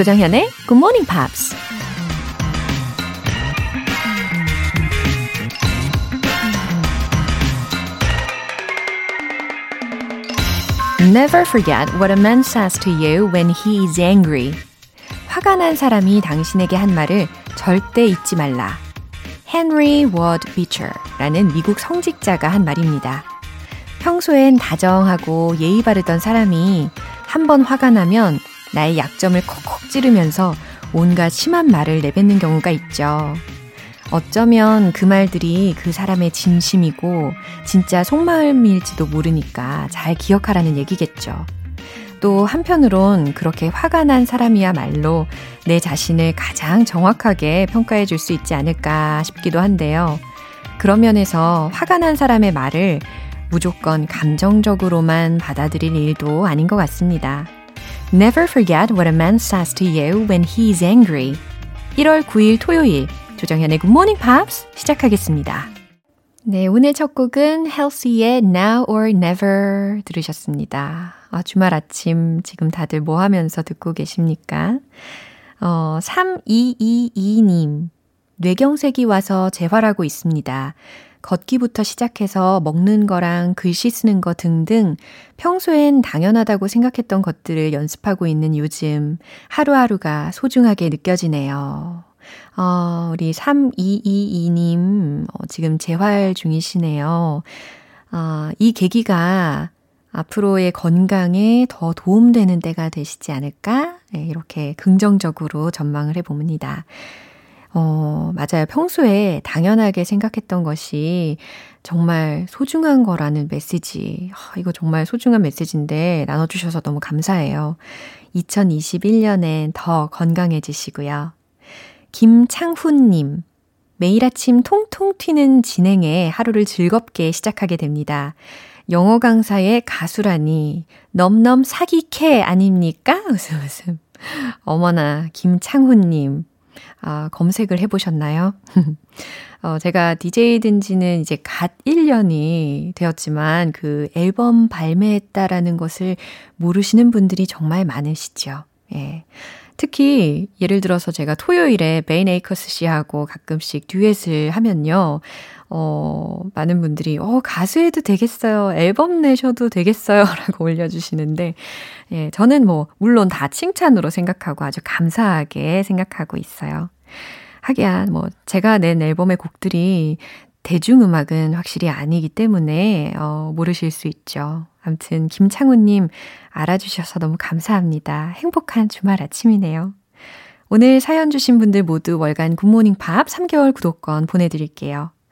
조정현의 Good Morning Pops. Never forget what a man says to you when he is angry. 화가 난 사람이 당신에게 한 말을 절대 잊지 말라. 헨리 워드 비처라는 미국 성직자가 한 말입니다. 평소엔 다정하고 예의 바르던 사람이 한 번 화가 나면 나의 약점을 콕콕 찌르면서 온갖 심한 말을 내뱉는 경우가 있죠. 어쩌면 그 말들이 그 사람의 진심이고 진짜 속마음일지도 모르니까 잘 기억하라는 얘기겠죠. 또 한편으론 그렇게 화가 난 사람이야말로 내 자신을 가장 정확하게 평가해 줄 수 있지 않을까 싶기도 한데요. 그런 면에서 화가 난 사람의 말을 무조건 감정적으로만 받아들일 일도 아닌 것 같습니다. Never forget what a man says to you when he is angry. 1월 9일 토요일 조정현의 Good Morning Pops 시작하겠습니다. 네, 오늘 첫 곡은 헬시의 Now or Never 들으셨습니다. 아, 주말 아침 지금 다들 뭐 하면서 듣고 계십니까? 어, 3222님. 뇌경색이 와서 재활하고 있습니다. 걷기부터 시작해서 먹는 거랑 글씨 쓰는 거 등등 평소엔 당연하다고 생각했던 것들을 연습하고 있는 요즘 하루하루가 소중하게 느껴지네요. 어, 우리 3222님, 어, 지금 재활 중이시네요. 어, 이 계기가 앞으로의 건강에 더 도움되는 때가 되시지 않을까? 네, 이렇게 긍정적으로 전망을 해봅니다. 어, 맞아요. 평소에 당연하게 생각했던 것이 정말 소중한 거라는 메시지. 아, 이거 정말 소중한 메시지인데 나눠주셔서 너무 감사해요. 2021년엔 더 건강해지시고요. 김창훈님, 매일 아침 통통 튀는 진행에 하루를 즐겁게 시작하게 됩니다. 영어 강사의 가수라니 넘넘 사기캐 아닙니까? 웃음 웃음. 어머나 김창훈님 아, 검색을 해보셨나요? 어, 제가 DJ 된 지는 이제 갓 1년이 되었지만 그 앨범 발매했다라는 것을 모르시는 분들이 정말 많으시죠. 예. 특히 예를 들어서 제가 토요일에 베인 에이커스 씨하고 가끔씩 듀엣을 하면요. 어, 많은 분들이, 어, 가수해도 되겠어요. 앨범 내셔도 되겠어요. 라고 올려주시는데, 예, 저는 뭐, 물론 다 칭찬으로 생각하고 아주 감사하게 생각하고 있어요. 하기야, 뭐, 제가 낸 앨범의 곡들이 대중음악은 확실히 아니기 때문에, 어, 모르실 수 있죠. 암튼, 김창우님 알아주셔서 너무 감사합니다. 행복한 주말 아침이네요. 오늘 사연 주신 분들 모두 월간 굿모닝 팝 3개월 구독권 보내드릴게요.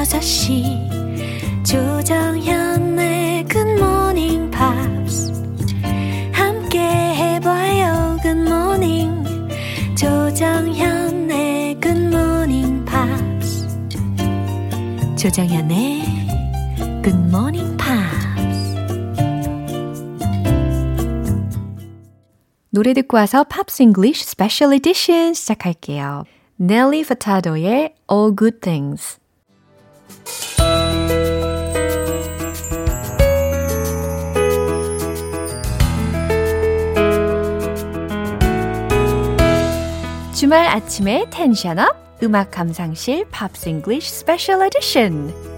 5시. 조정현의 Good Morning Pops 함께 해봐요 Good morning 조정현의 Good Morning Pops 조정현의 Good Morning Pops 노래 듣고 와서 Pops English Special Edition 시작할게요. Nelly Furtado의 All Good Things. 주말 아침에 tension up 음악 감상실 Pops English Special Edition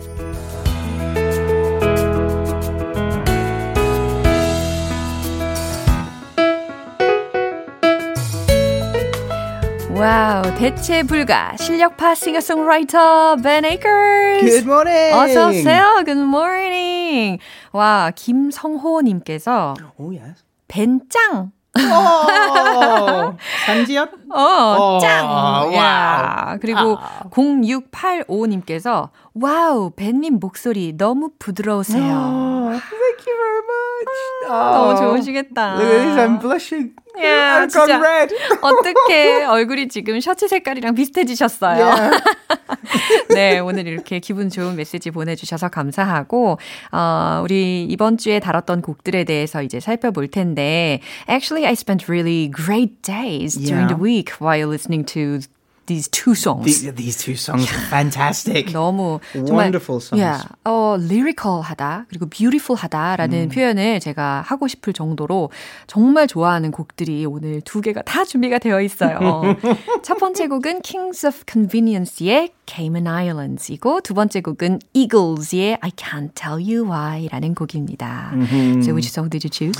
wow, 대체 불가 실력파 싱어송라이터 벤 에이커스. Good morning. 어서 오세요. Good morning. 와, 김성호 님께서 Oh yes. 벤짱 어, 산지엽? 어, 어, 짱! Wow. 야, 그리고 아. 0685님께서, wow, 벤님 목소리 너무 부드러우세요. Oh, thank you very much. 너무 Oh. 좋으시겠다. Look at this, I'm blushing. Gone red. 어떻게 얼굴이 지금 셔츠 색깔이랑 비슷해지셨어요. Yeah. 네, 오늘 이렇게 기분 좋은 메시지 보내주셔서 감사하고, 어, 우리 이번 주에 다뤘던 곡들에 대해서 이제 살펴볼 텐데, actually I spent really great days during Yeah. the week while listening to these two songs. These, these two songs are fantastic. 너무 정말 Wonderful songs. yeah, 어, lyrical하다 그리고 beautiful하다라는 표현을 제가 하고 싶을 정도로 정말 좋아하는 곡들이 오늘 두 개가 다 준비가 되어 있어요. 첫 번째 곡은 Kings of Convenience의 Cayman Islands이고 두 번째 곡은 Eagles의 I Can't Tell You Why라는 곡입니다. So which song did you choose?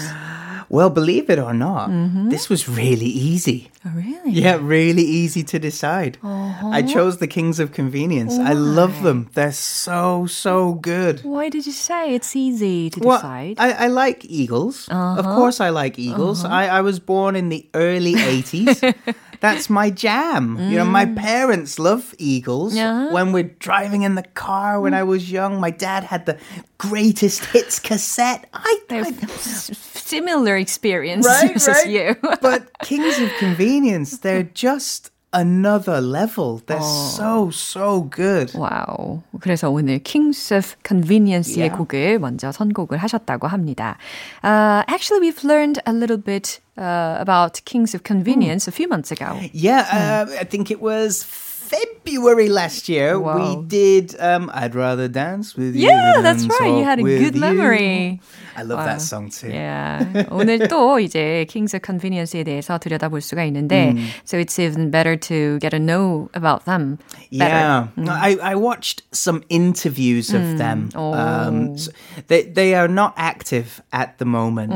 Well, believe it or not, Mm-hmm. this was really easy. Oh, really? Yeah, really easy to decide. Uh-huh. I chose the Kings of Convenience. I love them. They're so, so good. Why did you say it's easy to Well, decide? I, I like Eagles. Of course, I like Eagles. I, I was born in the early 80s. That's my jam. You know, my parents love Eagles. Yeah. When we're driving in the car when I was young, my dad had the greatest hits cassette. I, They I have s- similar experience right, as right. you. but Kings of Convenience, they're just another level. They're so, so good. 와우. 그래서 오늘 Kings of Convenience의 Yeah. 곡을 먼저 선곡을 하셨다고 합니다. Uh, actually, we've learned a little bit uh, about Kings of Convenience a few months ago. Yeah, uh, I think it was February last year. Wow. We did um, I'd Rather Dance with You. Yeah, than that's right. You Talk had a with good You. memory. I love that song too. Yeah. 오늘 또 이제 Kings of Convenience에 대해서 들여다볼 수가 있는데, so it's even better to get to know about them. Better. Yeah, I, I watched some interviews of them. Um, so they they are not active at the moment.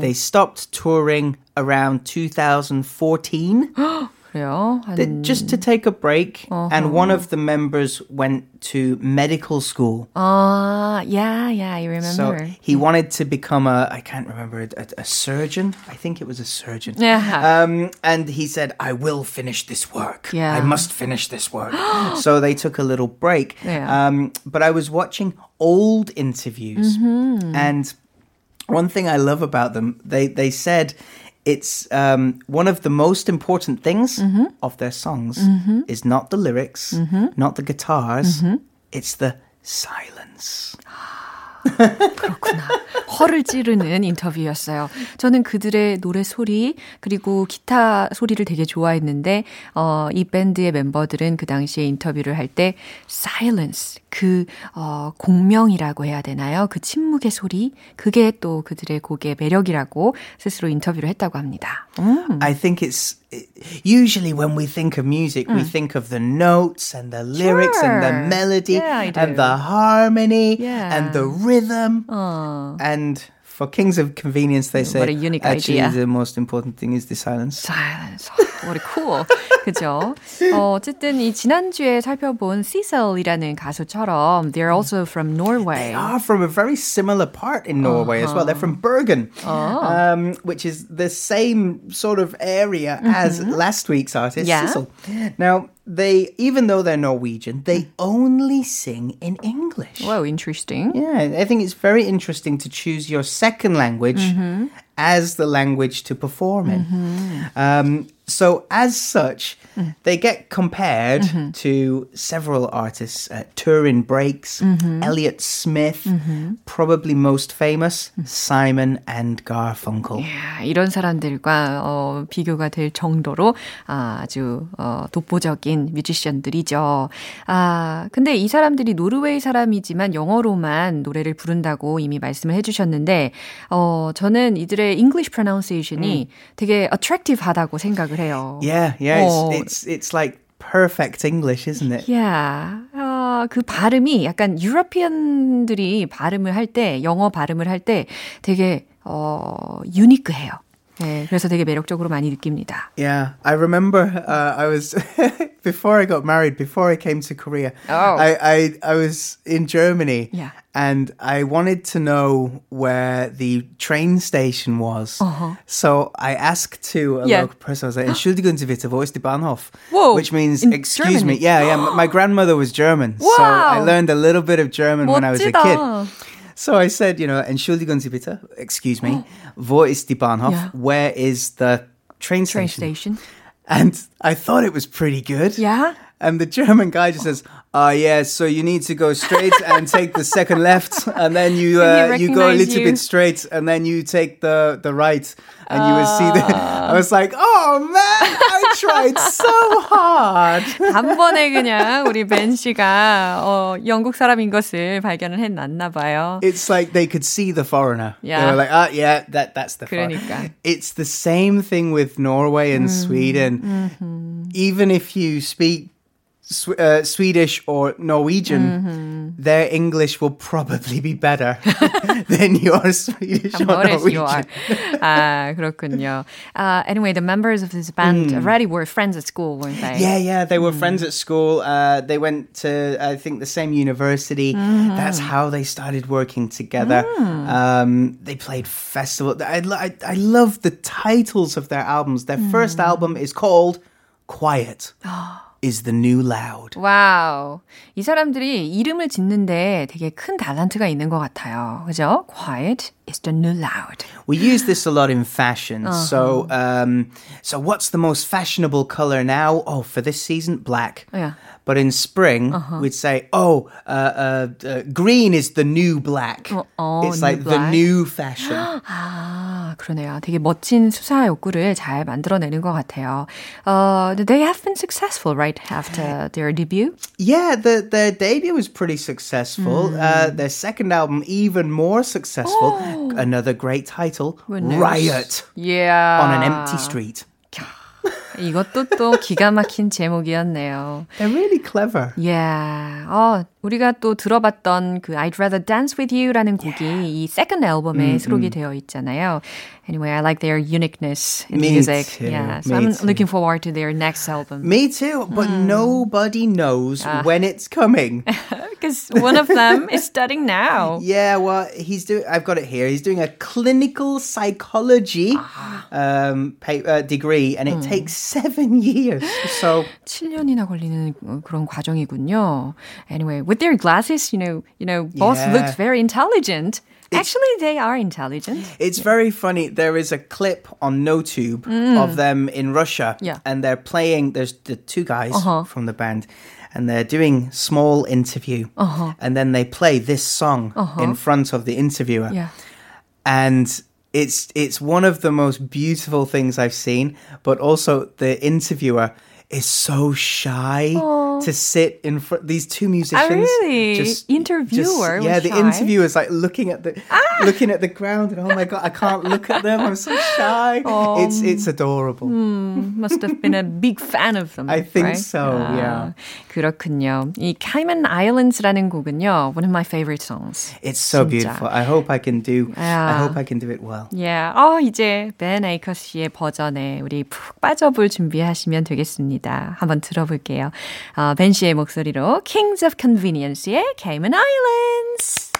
They stopped touring around 2014, 그래요? 한, They- just to take a break. And one of the members went to medical school. 아, yeah, yeah, I So remember. he wanted to become a, I can't remember, a, a surgeon. I think it was a surgeon. Yeah. Um, and he said, I will finish this work. Yeah. I must finish this work. so they took a little break. Yeah. Um, but I was watching old interviews. Mm-hmm. And one thing I love about them, they, they said, it's um, one of the most important things Mm-hmm. of their songs is not the lyrics, not the guitars, Mm-hmm. it's the silence. 그렇구나. 허를 찌르는 인터뷰였어요. 저는 그들의 노래 소리 그리고 기타 소리를 되게 좋아했는데 어, 이 밴드의 멤버들은 그 당시에 인터뷰를 할 때 silence 그 어, 공명이라고 해야 되나요? 그 침묵의 소리 그게 또 그들의 곡의 매력이라고 스스로 인터뷰를 했다고 합니다. 음. I think it's usually when we think of music, we think of the notes and the lyrics and the Hmm. Sure. melody Yeah, and the harmony Yeah. and the rhythm. 어. And for Kings of Convenience, they say What a unique actually idea. the most important thing is the silence. silence. What a cool. 그죠? 어, 어쨌든 이 지난주에 살펴본 Cecil이라는 가수처럼 they're also from Norway. They are from a very similar part in Norway as well. They're from Bergen, um, which is the same sort of area as last week's artist, Yeah. Sissel. Now, they, even though they're Norwegian, they mm. only sing in English. Wow, interesting. Yeah, I think it's very interesting to choose your second language mm-hmm. as the language to perform in. Mm-hmm. Um, so, as such, they get compared to several artists uh, Turin Breaks, Elliott Smith, probably most famous, Simon and Garfunkel. 야, 이런 사람들과 어, 비교가 될 정도로 아주 어, 독보적인 뮤지션들이죠. 아, 근데 이 사람들이 노르웨이 사람이지만 영어로만 노래를 부른다고 이미 말씀을 해주셨는데, 어, 저는 이들의 English pronunciation이 되게 attractive하다고 생각을 해요. Yeah, yeah, Oh. it's, it's, it's like perfect English, isn't it? Yeah. 어, 그 발음이 약간 유러피언들이 발음을 할 때, 영어 발음을 할 때 되게, 어, 유니크해요. 네, 그래서 되게 매력적으로 많이 느낍니다. Yeah, I remember uh, I was before I got married, before I came to Korea. Oh. I, I I was in Germany, Yeah. and I wanted to know where the train station was. So I asked to a Uh-huh. Yeah. local person. I was like, "Entschuldigen Sie bitte, wo ist die Bahnhof?" Whoa, which means in "Excuse Germany. me." Yeah, yeah. m- My grandmother was German, so I Wow. learned a little bit of German when I was a 멋지다. kid. So I said, you know, Entschuldigen Sie bitte, excuse me, wo ist die Bahnhof? Yeah. Where is the train train station. station. And I thought it was pretty good. Yeah. And the German guy just says, "Oh yeah, so you need to go straight and take the second left, and then you And uh, he you go a recognize little you. bit straight, and then you take the the right, and you will see the." I was like, "Oh man, I tried so hard." 한 번에 그냥 우리 벤 씨가 어, 영국 사람인 것을 발견을 해놨나 봐요. It's like they could see the foreigner. They Yeah. were like, "Ah, yeah, that that's the foreigner." 그러니까. It's the same thing with Norway and Mm-hmm. Sweden. Even if you speak Sw- uh, Swedish or Norwegian, Mm-hmm. their English will probably be better than your Swedish or What is you Norwegian. are. 아, 그렇군요. Uh, anyway, the members of this band already were friends at school, weren't they? Mm. Yeah, yeah, they Mm. were friends at school. Uh, they went to, I think, the same university. Mm-hmm. That's how they started working together. Mm. Um, they played festival. I, lo- I, I love the titles of their albums. Their Mm. first album is called Quiet is the New Loud. 와우. 이 사람들이 이름을 짓는데 되게 큰 달란트가 있는 것 같아요. 그죠? Quiet is the new loud. We use this a lot in fashion. Uh-huh. So, um, so what's the most fashionable color now? Oh, for this season, black. Yeah. But in spring, Uh-huh. we'd say, oh, uh, uh, uh, green is the new black. oh, it's new like the black. new fashion. 아, 그러네요. 되게 멋진 수사 욕구를 잘 만들어내는 것 같아요. Uh, they have been successful right after their debut. yeah, the, their debut was pretty successful. Mm. Uh, their second album, even more successful. Another great title, Good news. Riot Yeah. on an empty street. 이것도 또 기가 막힌 제목이었네요. They're really clever. Yeah. 어, 우리가 또 들어봤던 그 I'd Rather Dance With You라는 곡이 이 second 앨범에 수록이 되어 있잖아요. Anyway, I like their uniqueness in Me music. too, Yeah. So me I'm too. looking forward to their next album. Me too, but Hmm. nobody knows Ah. when it's coming. Because one of them is studying now. Yeah, well, he's doing. I've got it here. He's doing a clinical psychology um, pa- uh, degree, and it takes seven years. So 7년이나 걸리는 어, 그런 과정이군요. Anyway, with their glasses, you know, you know, both Yeah. looked very intelligent. Actually, they are intelligent. it's very funny. There is a clip on NoTube mm. of them in Russia, Yeah. and they're playing. There's the two guys Uh-huh. from the band. And they're doing small interview, uh-huh. and then they play this song uh-huh. in front of the interviewer. Yeah. and it's it's one of the most beautiful things I've seen. But also the interviewer is so shy to sit in front. These two musicians, Oh, really? Interviewer yeah, was the shy? interviewer is like looking at the looking at the ground, and oh my god, I can't look at them. I'm so shy. It's it's adorable. Must have been a big fan of them. I think right? so, yeah. 그렇군요. 이 Cayman Islands라는 곡은요, one of my favorite songs. It's so 진짜. beautiful. I hope I can do. I Yeah. hope I can do it well. Yeah. 어, 이제 Ben Akers 씨의 버전에 우리 푹 빠져볼 준비하시면 되겠습니다. 한번 들어볼게요. 어, 벤 씨의 목소리로 Kings of Convenience의 Cayman Islands.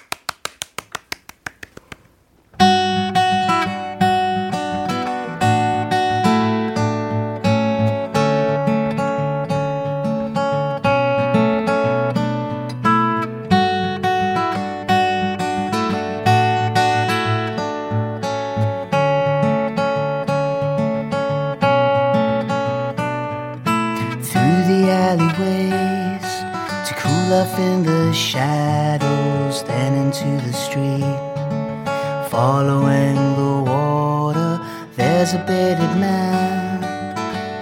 Following the water, there's a bearded man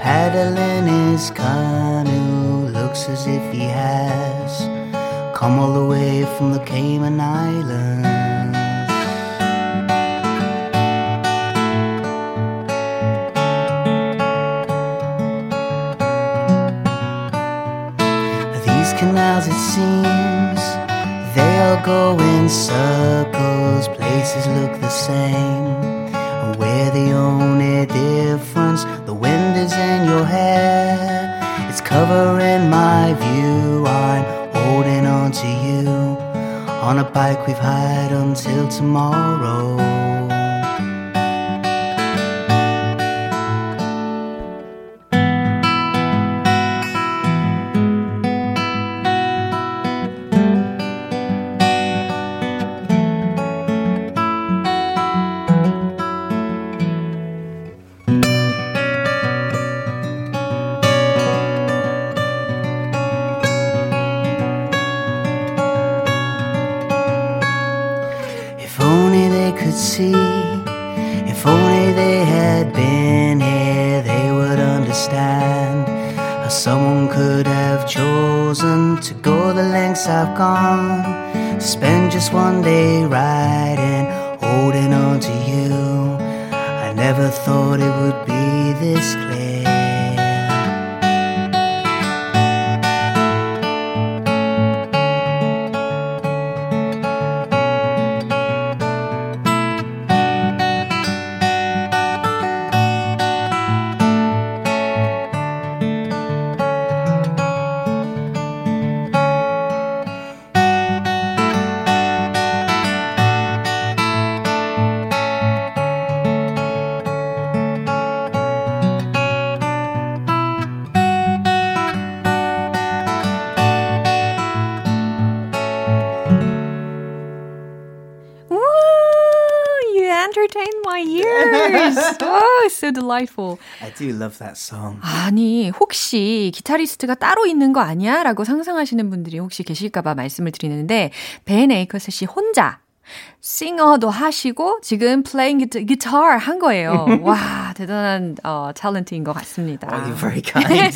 paddling his canoe. Looks as if he has come all the way from the Cayman Islands. These canals, it seems, they all go in Places look the same. And we're the only difference. The wind is in your hair, it's covering my view. I'm holding on to you on a bike we've hired until tomorrow. Oh, so delightful. I do love that song. 아니, 혹시 기타리스트가 따로 있는 거 아니야? 라고 상상하시는 분들이 혹시 계실까봐 말씀을 드리는데, 벤 에이커스 씨 혼자 싱어도 하시고 지금 playing guitar 한 거예요. 와, 대단한 어, 탤런트인 것 같습니다. Oh, you're very kind.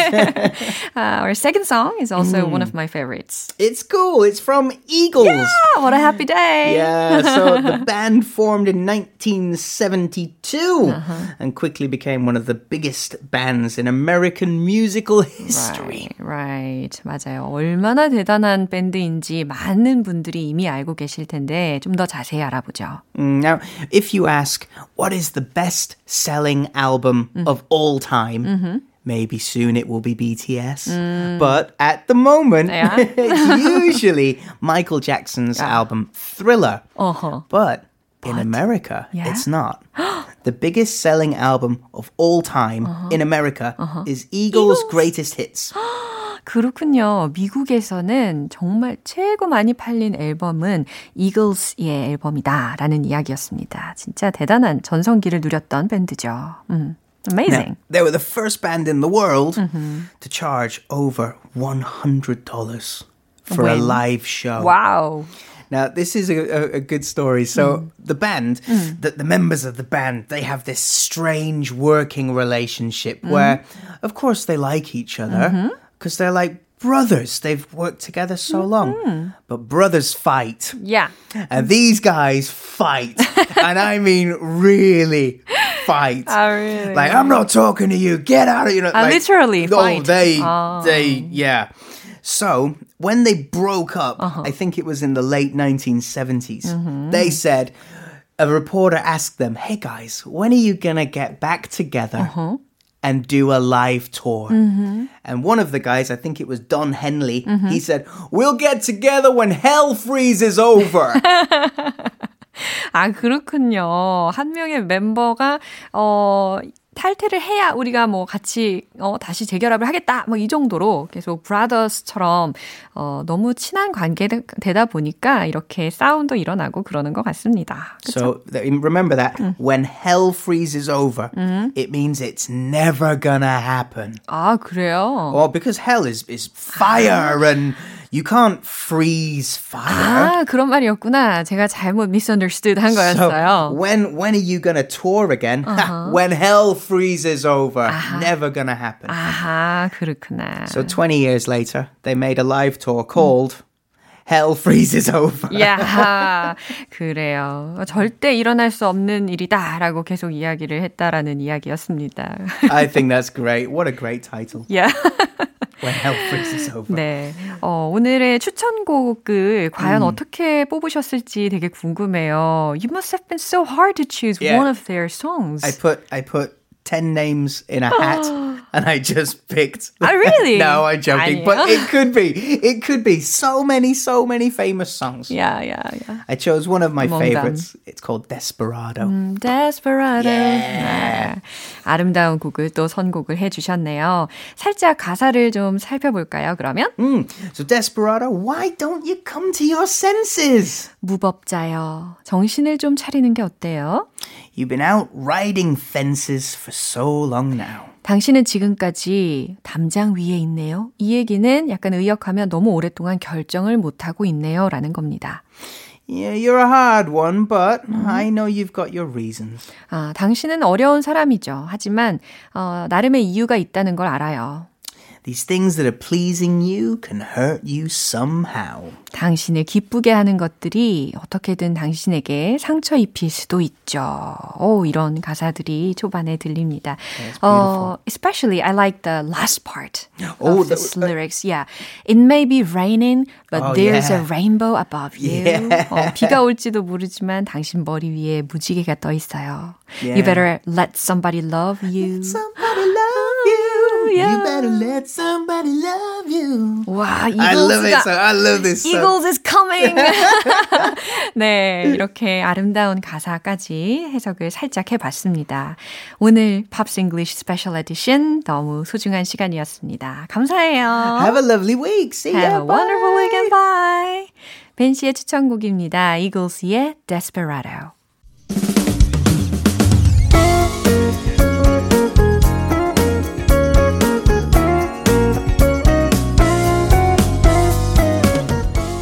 uh, our second song is also one of my favorites. it's cool. It's from Eagles. Oh, what a happy day. Yeah, so the band formed in 1972 and quickly became one of the biggest bands in American musical history. Right, right. 맞아요. 얼마나 대단한 밴드인지 많은 분들이 이미 알고 계실 텐데 좀더 자세히 알아보죠. Mm, Now, if you ask, what is the best selling album of all time? Maybe soon it will be BTS. But at the moment, Yeah. it's usually Michael Jackson's album Thriller. 어허. But in America, Yeah? it's not. the biggest selling album of all time in America is Eagles' greatest hits. 그렇군요. 미국에서는 정말 최고 많이 팔린 앨범은 이글스의 앨범이다라는 이야기였습니다. 진짜 대단한 전성기를 누렸던 밴드죠. 음, amazing. Now, they were the first band in the world to charge over $100 for a When? live show. 와우. Now, this is a, a, a good story. So, the band, the, the members of the band, they have this strange working relationship where, of course, they like each other because they're like brothers. They've worked together so long. Mm-hmm. But brothers fight. Yeah. And these guys fight. and I mean, really fight. Oh, really? Like, I'm not talking to you. Get out of you know. Ah, like, literally Oh, fight. they, Oh. they, yeah. So when they broke up, uh-huh. I think it was in the late 1970s, mm-hmm. they said, a reporter asked them, hey guys, when are you going to get back together? Uh-huh And do a live tour. And one of the guys, I think it was Don Henley, he said, We'll get together when hell freezes over. 아, 그렇군요. 한 명의 member가, 어, 탈퇴를 해야 우리가 뭐 같이, 어, 다시 재결합을 하겠다. 뭐 이 정도로 계속 brothers처럼, 어, 너무 친한 관계되다 보니까 이렇게 싸움도 일어나고 그러는 것 같습니다. So th- remember that when hell freezes over, it means it's never gonna happen. 아, 그래요? Well, because hell is is fire and you can't freeze fire. 아, 그런 말이었구나. 제가 잘못 misunderstood 한 So 거였어요. when when are you gonna tour again? when hell freezes over, never gonna happen. 아하, 그렇구나. So 20 years later, they made a live tour called Hell Freezes Over. 야, 그래요. 절대 일어날 수 없는 일이다라고 계속 이야기를 했다라는 이야기였습니다. I think that's great. What a great title. 야. When Hell Freezes Over. 네. 어, 오늘의 추천곡을 과연 어떻게 뽑으셨을지 되게 궁금해요. You must have been so hard to choose Yeah. one of their songs. I put I put 10 names in a hat and I just picked Oh, really? No, I'm joking, but it could be. It could be so many so many famous songs. 야, 야, 야. I chose one of my favorites. It's called Desperado. 음, Desperado. Yeah. 네. 아름다운 곡을 또 선곡을 해주셨네요. 살짝 가사를 좀 살펴볼까요, 그러면? Mm. So Desperado, why don't you come to your senses? 무법자여, 정신을 좀 차리는 게 어때요? You've been out riding fences for so long now. 당신은 지금까지 담장 위에 있네요. 이 얘기는 약간 의역하면 너무 오랫동안 결정을 못하고 있네요. 라는 겁니다. Yeah, you're a hard one, but I know you've got your reasons. 아, 당신은 어려운 사람이죠. 하지만, 어, 나름의 이유가 있다는 걸 알아요. these things that are pleasing you can hurt you somehow. 당신을 기쁘게 하는 것들이 어떻게든 당신에게 상처 입힐 수도 있죠. 오, 이런 가사들이 초반에 들립니다. Yeah, uh, especially I like the last part Oh, of the- this lyrics. Yeah. It may be raining, but Oh, there's yeah. a rainbow above you. Yeah. 어, 비가 올지도 모르지만 당신 머리 위에 무지개가 떠 있어요. You Yeah. better let somebody love you. Somebody love you. Yeah. You better let somebody love you. 와, I love it. 이글스가 So I love this. song. Eagles is coming. 네, 이렇게 아름다운 가사까지 해석을 살짝 해봤습니다. 오늘 Pops English Special Edition 너무 소중한 시간이었습니다. 감사해요. Have a lovely week. See ya. Have a wonderful weekend. Bye. 벤 씨의 추천곡입니다. Eagles의 Desperado.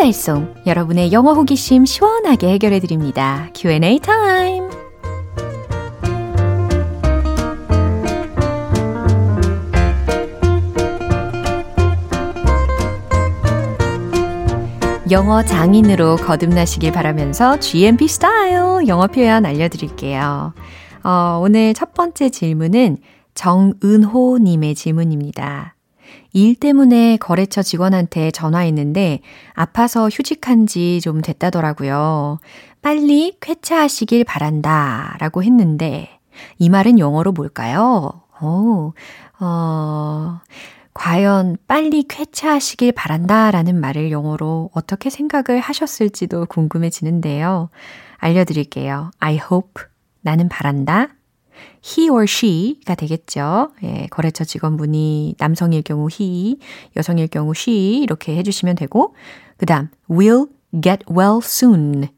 알쏭달쏭 여러분의 영어 호기심 시원하게 해결해 드립니다. Q&A 타임. 영어 장인으로 거듭나시길 바라면서 GMP 스타일 영어 표현 알려드릴게요. 어, 오늘 첫 번째 질문은 정은호님의 질문입니다. 일 때문에 거래처 직원한테 전화했는데 아파서 휴직한 지 좀 됐다더라고요. 빨리 쾌차하시길 바란다 라고 했는데 이 말은 영어로 뭘까요? 오, 어, 과연 빨리 쾌차하시길 바란다 라는 말을 영어로 어떻게 생각을 하셨을지도 궁금해지는데요. 알려드릴게요. I hope. 나는 바란다. He or she가 되겠죠. 예, 거래처 직원분이 남성일 경우 he, 여성일 경우 she 이렇게 해주시면 되고 그 다음 will get well soon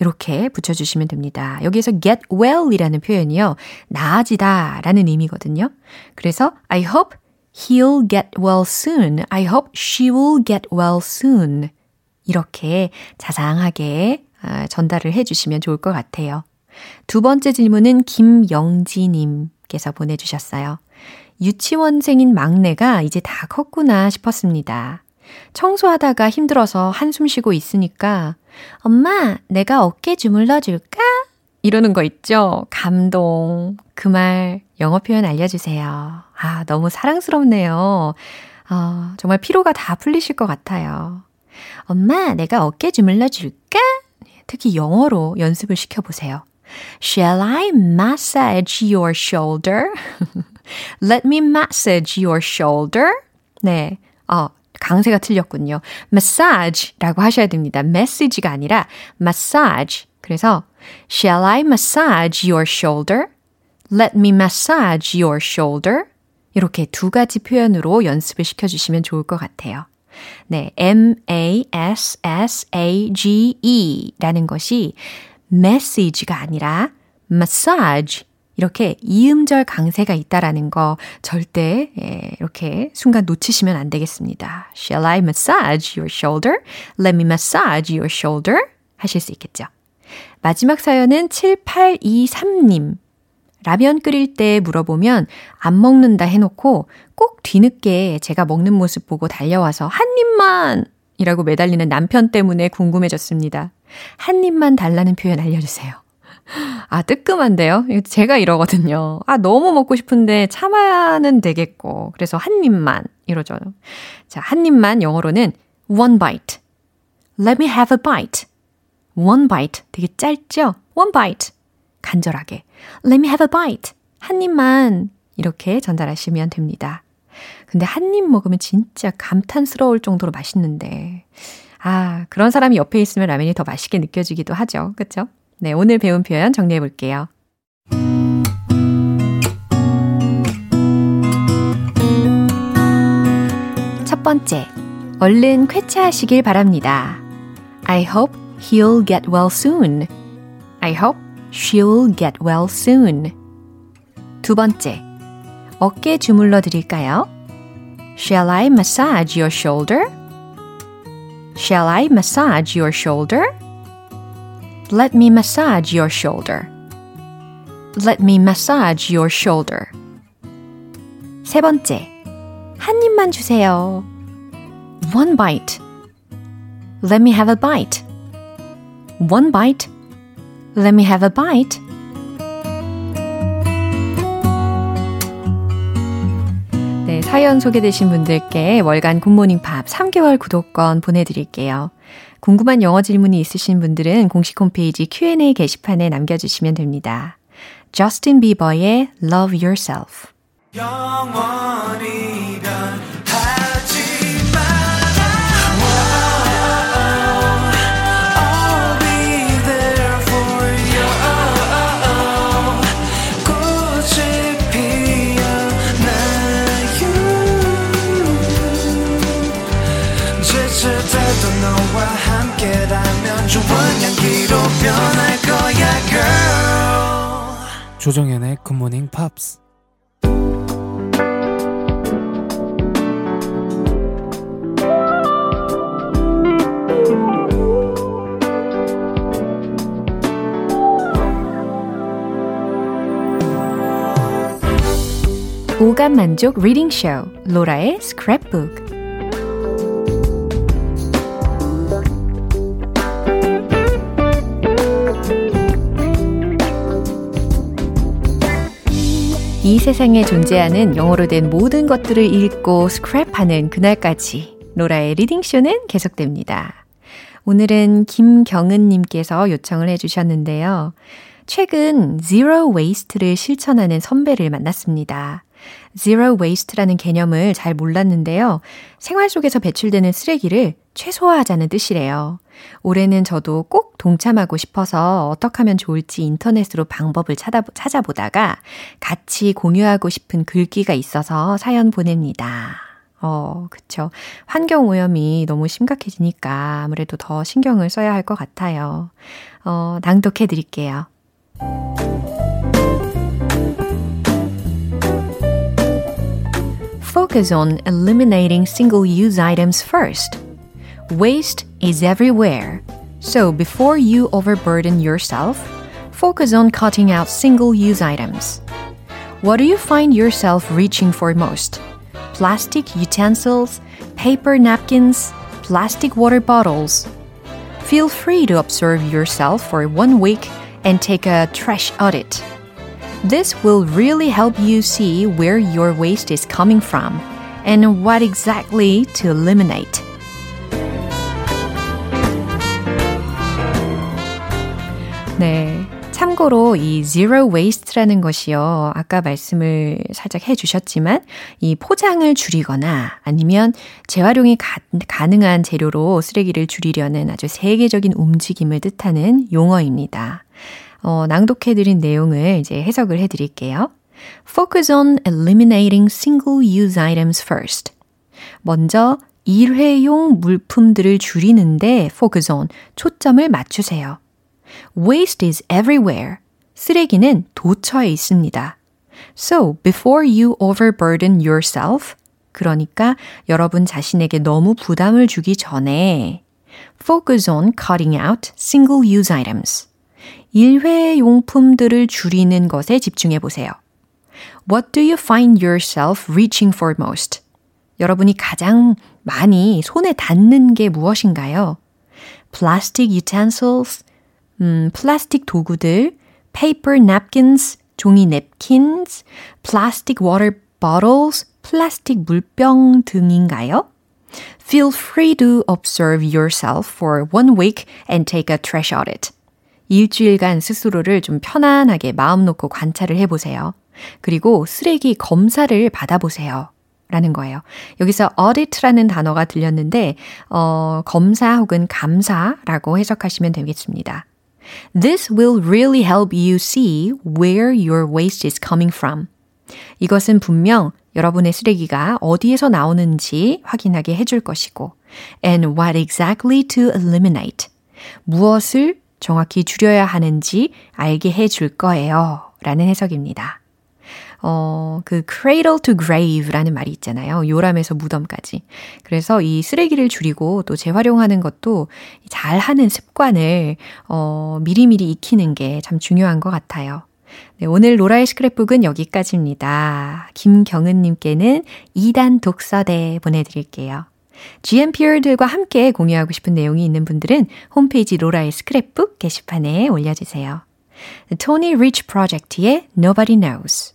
이렇게 붙여주시면 됩니다. 여기에서 get well이라는 표현이요. 나아지다 라는 의미거든요. 그래서 I hope he'll get well soon. I hope she will get well soon. 이렇게 자상하게 전달을 해주시면 좋을 것 같아요. 두 번째 질문은 김영지님께서 보내주셨어요. 유치원생인 막내가 이제 다 컸구나 싶었습니다. 청소하다가 힘들어서 한숨 쉬고 있으니까 엄마, 내가 어깨 주물러 줄까? 이러는 거 있죠? 감동. 그 말 영어 표현 알려주세요. 아, 너무 사랑스럽네요. 아, 정말 피로가 다 풀리실 것 같아요. 엄마, 내가 어깨 주물러 줄까? 특히 영어로 연습을 시켜보세요. Shall I massage your shoulder? Let me massage your shoulder. 네. 어, 강세가 틀렸군요. massage라고 하셔야 됩니다. message가 아니라 massage. 그래서 Shall I massage your shoulder? Let me massage your shoulder. 이렇게 두 가지 표현으로 연습을 시켜 주시면 좋을 것 같아요. 네, M-A-S-S-A-G-E 라는 것이 message가 아니라 massage 이렇게 이음절 강세가 있다라는 거 절대 예, 이렇게 순간 놓치시면 안 되겠습니다. Shall I massage your shoulder? Let me massage your shoulder? 하실 수 있겠죠. 마지막 사연은 7823님. 라면 끓일 때 물어보면 안 먹는다 해놓고 꼭 뒤늦게 제가 먹는 모습 보고 달려와서 한 입만! 이라고 매달리는 남편 때문에 궁금해졌습니다. 한 입만 달라는 표현 알려주세요. 아, 뜨끔한데요? 제가 이러거든요. 아, 너무 먹고 싶은데 참아야는 되겠고. 그래서 한 입만. 이러죠. 자, 한 입만 영어로는 one bite. Let me have a bite. one bite. 되게 짧죠? one bite. 간절하게. Let me have a bite. 한 입만. 이렇게 전달하시면 됩니다. 근데 한 입 먹으면 진짜 감탄스러울 정도로 맛있는데. 아, 그런 사람이 옆에 있으면 라면이 더 맛있게 느껴지기도 하죠. 그쵸? 네, 오늘 배운 표현 정리해 볼게요. 번째, 얼른 쾌차하시길 바랍니다. I hope he'll get well soon. I hope she'll get well soon. 두 번째, 어깨 주물러 드릴까요? Shall I massage your shoulder? Shall I massage your shoulder? Let me massage your shoulder. Let me massage your shoulder. 세 번째, 한 입만 주세요. One bite. Let me have a bite. One bite. Let me have a bite. 사연 소개되신 분들께 월간 굿모닝 팝 3개월 구독권 보내드릴게요. 궁금한 영어 질문이 있으신 분들은 공식 홈페이지 Q&A 게시판에 남겨주시면 됩니다. 저스틴 비버의 Love Yourself. 조정연의 굿모닝 팝스 오감 만족 리딩 쇼 로라의 스크랩북 이 세상에 존재하는 영어로 된 모든 것들을 읽고 스크랩하는 그날까지 로라의 리딩쇼는 계속됩니다. 오늘은 김경은님께서 요청을 해주셨는데요. 최근 Zero Waste를 실천하는 선배를 만났습니다. Zero Waste라는 개념을 잘 몰랐는데요. 생활 속에서 배출되는 쓰레기를 최소화하자는 뜻이래요. 올해는 저도 꼭 동참하고 싶어서 어떻게 하면 좋을지 인터넷으로 방법을 찾아, 찾아보 다가 같이 공유하고 싶은 글귀가 있어서 사연 보냅니다. 어, 그쵸. 환경 오염이 너무 심각해지니까 아무래도 더 신경을 써야 할 것 같아요. 어, 낭독해 드릴게요. Focus on eliminating first. Waste is everywhere. So before you overburden yourself, focus on cutting out single-use items. What do you find yourself reaching for most? Plastic utensils, paper napkins, plastic water bottles. Feel free to observe yourself for one week and take a trash audit. This will really help you see where your waste is coming from and what exactly to eliminate. 네. 참고로 이 zero waste라는 것이요. 아까 말씀을 살짝 해 주셨지만 이 포장을 줄이거나 아니면 재활용이 가, 가능한 재료로 쓰레기를 줄이려는 아주 세계적인 움직임을 뜻하는 용어입니다. 어, 낭독해 드린 내용을 이제 해석을 해 드릴게요. Focus on eliminating single-use items first. 먼저 일회용 물품들을 줄이는데 focus on 초점을 맞추세요. Waste is everywhere. 쓰레기는 도처에 있습니다. So, before you overburden yourself, 그러니까 여러분 자신에게 너무 부담을 주기 전에 focus on cutting out single-use items. 일회용품들을 줄이는 것에 집중해 보세요. What do you find yourself reaching for most? 여러분이 가장 많이 손에 닿는 게 무엇인가요? Plastic utensils, 음, 플라스틱 도구들, paper napkins, 종이 냅킨스, plastic water bottles, 플라스틱 물병 등인가요? Feel free to observe yourself for one week and take a trash audit. 일주일간 스스로를 좀 편안하게 마음 놓고 관찰을 해보세요. 그리고 쓰레기 검사를 받아보세요. 라는 거예요. 여기서 audit라는 단어가 들렸는데, 어, 검사 혹은 감사라고 해석하시면 되겠습니다. This will really help you see where your waste is coming from. 이것은 분명 여러분의 쓰레기가 어디에서 나오는지 확인하게 해줄 것이고, and what exactly to eliminate. 무엇을 정확히 줄여야 하는지 알게 해줄 거예요. 라는 해석입니다. 어, 그 cradle to grave라는 말이 있잖아요. 요람에서 무덤까지. 그래서 이 쓰레기를 줄이고 또 재활용하는 것도 잘 하는 습관을 어, 미리미리 익히는 게 참 중요한 것 같아요. 네, 오늘 로라의 스크랩북은 여기까지입니다. 김경은님께는 2단 독서대 보내드릴게요. GMPR들과 함께 공유하고 싶은 내용이 있는 분들은 홈페이지 로라의 스크랩북 게시판에 올려주세요. 토니 리치 프로젝트의 Nobody Knows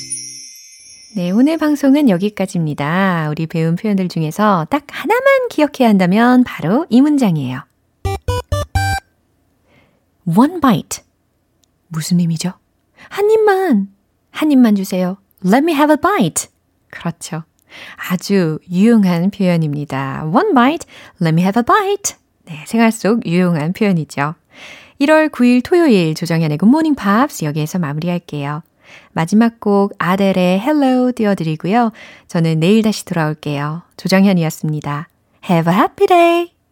네, 오늘 방송은 여기까지입니다. 우리 배운 표현들 중에서 딱 하나만 기억해야 한다면 바로 이 문장이에요. One bite. 무슨 의미죠? 한 입만, 한 입만 주세요. Let me have a bite. 그렇죠. 아주 유용한 표현입니다. One bite, let me have a bite. 네, 생활 속 유용한 표현이죠. 1월 9일 토요일 조정현의 굿모닝 팝스 여기에서 마무리할게요. 마지막 곡 아델의 Hello 띄워드리고요. 저는 내일 다시 돌아올게요. 조정현이었습니다. Have a happy day!